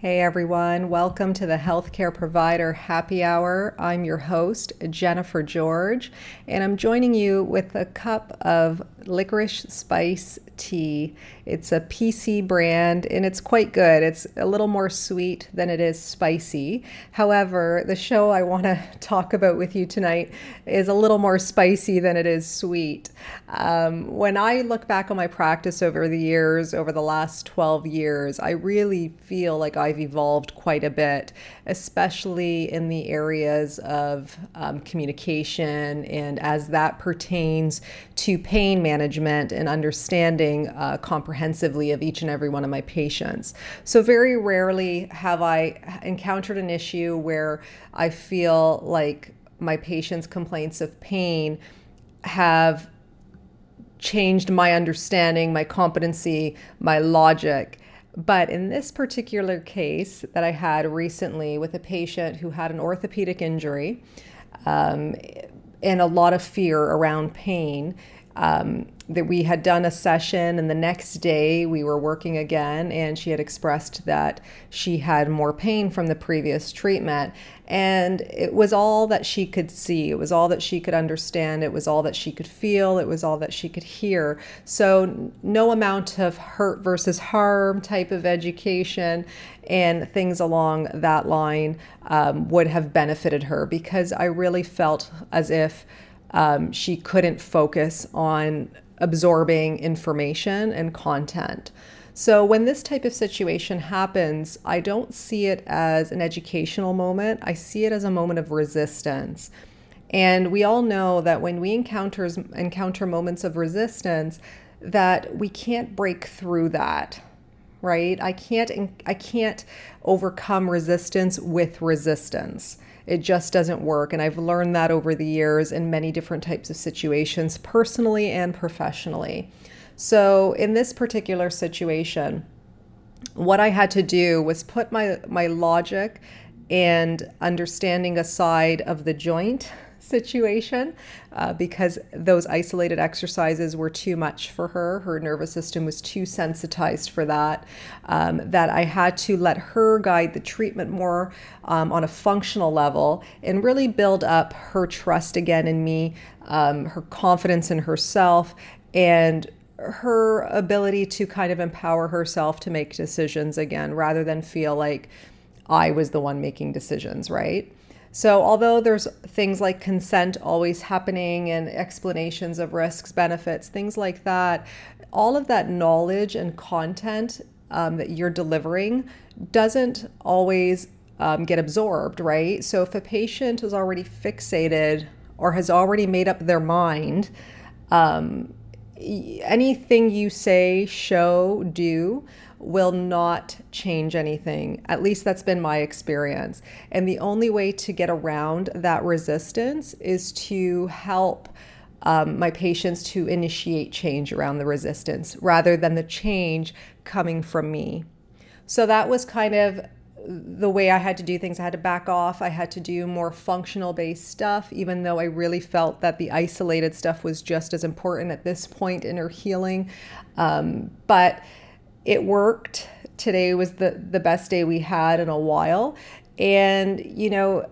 Hey everyone, welcome to the Healthcare Provider Happy Hour. I'm your host, Jennifer George, and I'm joining you with a cup of licorice spice tea. It's a PC brand and it's quite good. It's a little more sweet than it is spicy. However, the show I want to talk about with you tonight is a little more spicy than it is sweet. Um, when I look back on my practice over the years, over the last 12 years, I really feel like I've evolved quite a bit, especially in the areas of um, communication and as that pertains to pain management and understanding uh, comprehensively of each and every one of my patients. So, very rarely have I encountered an issue where I feel like my patients' complaints of pain have changed my understanding, my competency, my logic. But in this particular case that I had recently with a patient who had an orthopedic injury, um, and a lot of fear around pain. Um, that we had done a session and the next day we were working again and she had expressed that she had more pain from the previous treatment. And it was all that she could see. It was all that she could understand. It was all that she could feel. It was all that she could hear. So no amount of hurt versus harm type of education and things along that line um, would have benefited her because i really felt as if um, she couldn't focus on absorbing information and content. So, when this type of situation happens, I don't see it as an educational moment. I see it as a moment of resistance. And we all know that when we encounters, encounter moments of resistance, that we can't break through that right i can't i can't overcome resistance with resistance it just doesn't work. And I've learned that over the years in many different types of situations, personally and professionally. So, in this particular situation, what I had to do was put my, my logic and understanding aside of the joint situation uh, because those isolated exercises were too much for her. Her nervous system was too sensitized for that. Um, that I had to let her guide the treatment more um, on a functional level and really build up her trust again in me, um, her confidence in herself, and her ability to kind of empower herself to make decisions again rather than feel like I was the one making decisions, right? So, although there's things like consent always happening and explanations of risks, benefits, things like that, all of that knowledge and content um, that you're delivering doesn't always um, get absorbed, right? So if a patient is already fixated or has already made up their mind, um, anything you say, show, do will not change anything. At least that's been my experience. And the only way to get around that resistance is to help um, my patients to initiate change around the resistance rather than the change coming from me. So that was kind of the way I had to do things. I had to back off. I had to do more functional based stuff, even though I really felt that the isolated stuff was just as important at this point in her healing. Um, but it worked. Today was the, the best day we had in a while. And, you know,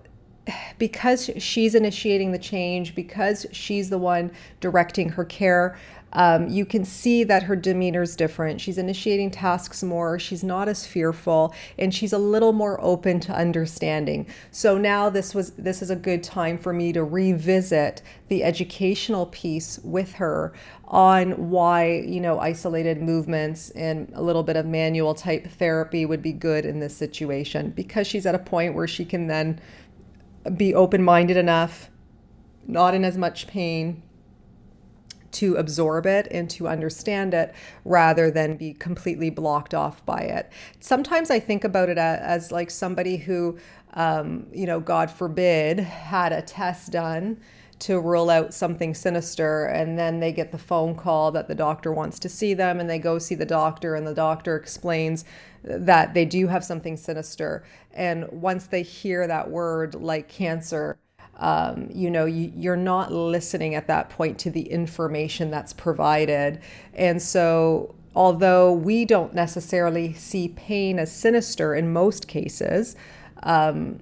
because she's initiating the change, because she's the one directing her care, um, you can see that her demeanor is different. She's initiating tasks more, she's not as fearful, and she's a little more open to understanding. So now this was this is a good time for me to revisit the educational piece with her on why you know isolated movements and a little bit of manual type therapy would be good in this situation because she's at a point where she can then be open minded enough, not in as much pain, to absorb it and to understand it rather than be completely blocked off by it. Sometimes I think about it as, like somebody who, um, you know, God forbid, had a test done to rule out something sinister and then they get the phone call that the doctor wants to see them and they go see the doctor and the doctor explains that they do have something sinister. And once they hear that word like cancer um, you know you, you're not listening at that point to the information that's provided. And so although we don't necessarily see pain as sinister in most cases um,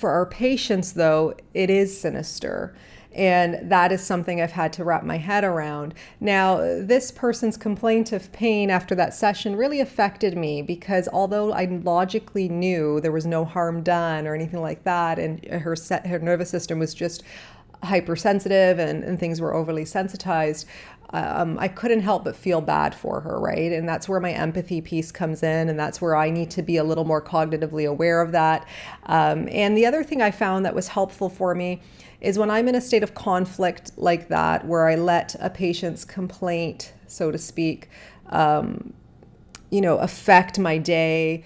for our patients though it is sinister and that is something I've had to wrap my head around. Now, this person's complaint of pain after that session really affected me because although I logically knew there was no harm done or anything like that, and her, set, her nervous system was just hypersensitive and, and things were overly sensitized, um, I couldn't help but feel bad for her, right? And that's where my empathy piece comes in, and that's where I need to be a little more cognitively aware of that. Um, and the other thing I found that was helpful for me is when I'm in a state of conflict like that, where I let a patient's complaint, so to speak, um, you know, affect my day.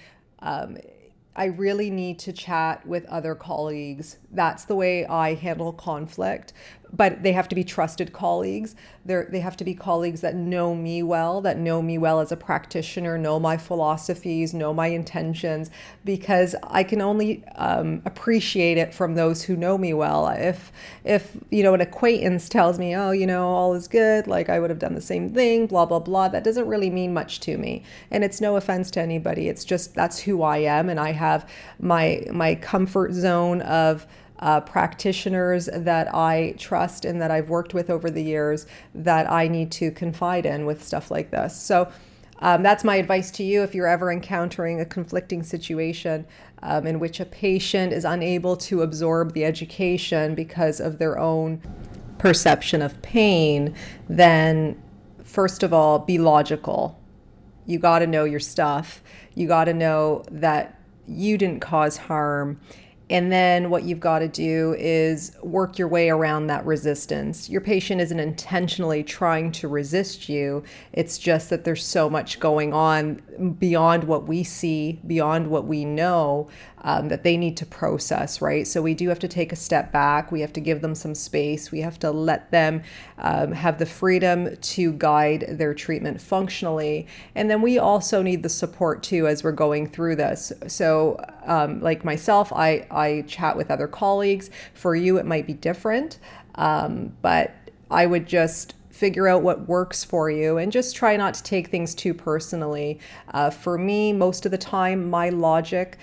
I really need to chat with other colleagues. That's the way I handle conflict but they have to be trusted colleagues. they they have to be colleagues that know me well, that know me well as a practitioner, know my philosophies, know my intentions, because I can only um, appreciate it from those who know me well. If if you know an acquaintance tells me, oh, you know, all is good, like I would have done the same thing, blah blah blah, that doesn't really mean much to me. And it's no offense to anybody. It's just that's who I am, and I have my my comfort zone of uh, practitioners that I trust and that I've worked with over the years that I need to confide in with stuff like this. So um, that's my advice to you if you're ever encountering a conflicting situation um, in which a patient is unable to absorb the education because of their own perception of pain, then first of all, be logical. You got to know your stuff. You got to know that you didn't cause harm and then what you've got to do is work your way around that resistance. Your patient isn't intentionally trying to resist you. It's just that there's so much going on beyond what we see, beyond what we know, um, that they need to process, right? So we do have to take a step back. We have to give them some space. We have to let them um, have the freedom to guide their treatment functionally. And then we also need the support too as we're going through this. So, um, like myself, I, I chat with other colleagues. For you, it might be different, um, but I would just figure out what works for you and just try not to take things too personally. Uh, for me, most of the time, my logic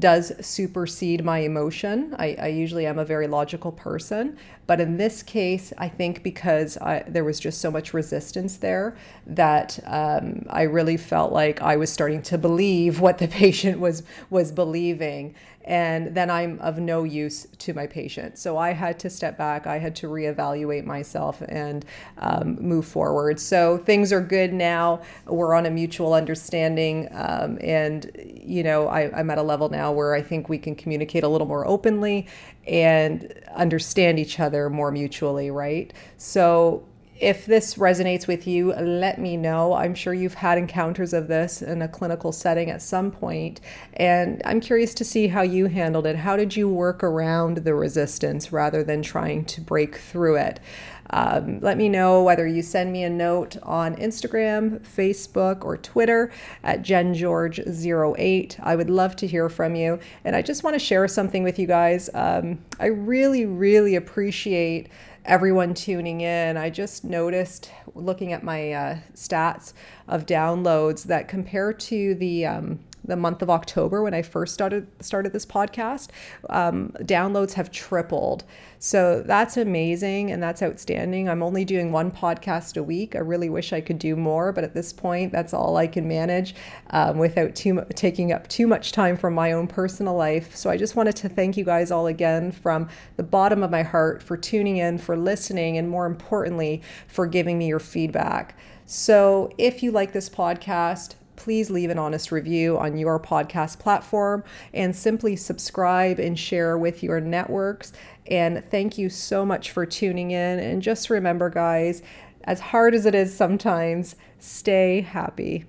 does supersede my emotion. I, I, usually am a very logical person, but in this case, I think because I, there was just so much resistance there that um, I really felt like I was starting to believe what the patient was was believing, and then I'm of no use to my patient. So I had to step back. I had to reevaluate myself and um, move forward. So things are good now. We're on a mutual understanding, um, and you know I, I'm at a level now now where I think we can communicate a little more openly and understand each other more mutually, right? So if this resonates with you, let me know. I'm sure you've had encounters of this in a clinical setting at some point, and I'm curious to see how you handled it. How did you work around the resistance rather than trying to break through it? Um, let me know whether you send me a note on Instagram, Facebook, or Twitter at JenGeorge08. I would love to hear from you. And I just want to share something with you guys. Um, I really, really appreciate everyone tuning in. I just noticed looking at my uh, stats of downloads that compared to the um, the month of October when I first started started this podcast, um, downloads have tripled. So that's amazing and that's outstanding. I'm only doing one podcast a week. I really wish I could do more, but at this point, that's all I can manage um, without too taking up too much time from my own personal life. So I just wanted to thank you guys all again from the bottom of my heart for tuning in, for listening, and more importantly, for giving me your feedback. So if you like this podcast, please leave an honest review on your podcast platform and simply subscribe and share with your networks. And thank you so much for tuning in. And just remember, guys, as hard as it is sometimes, stay happy.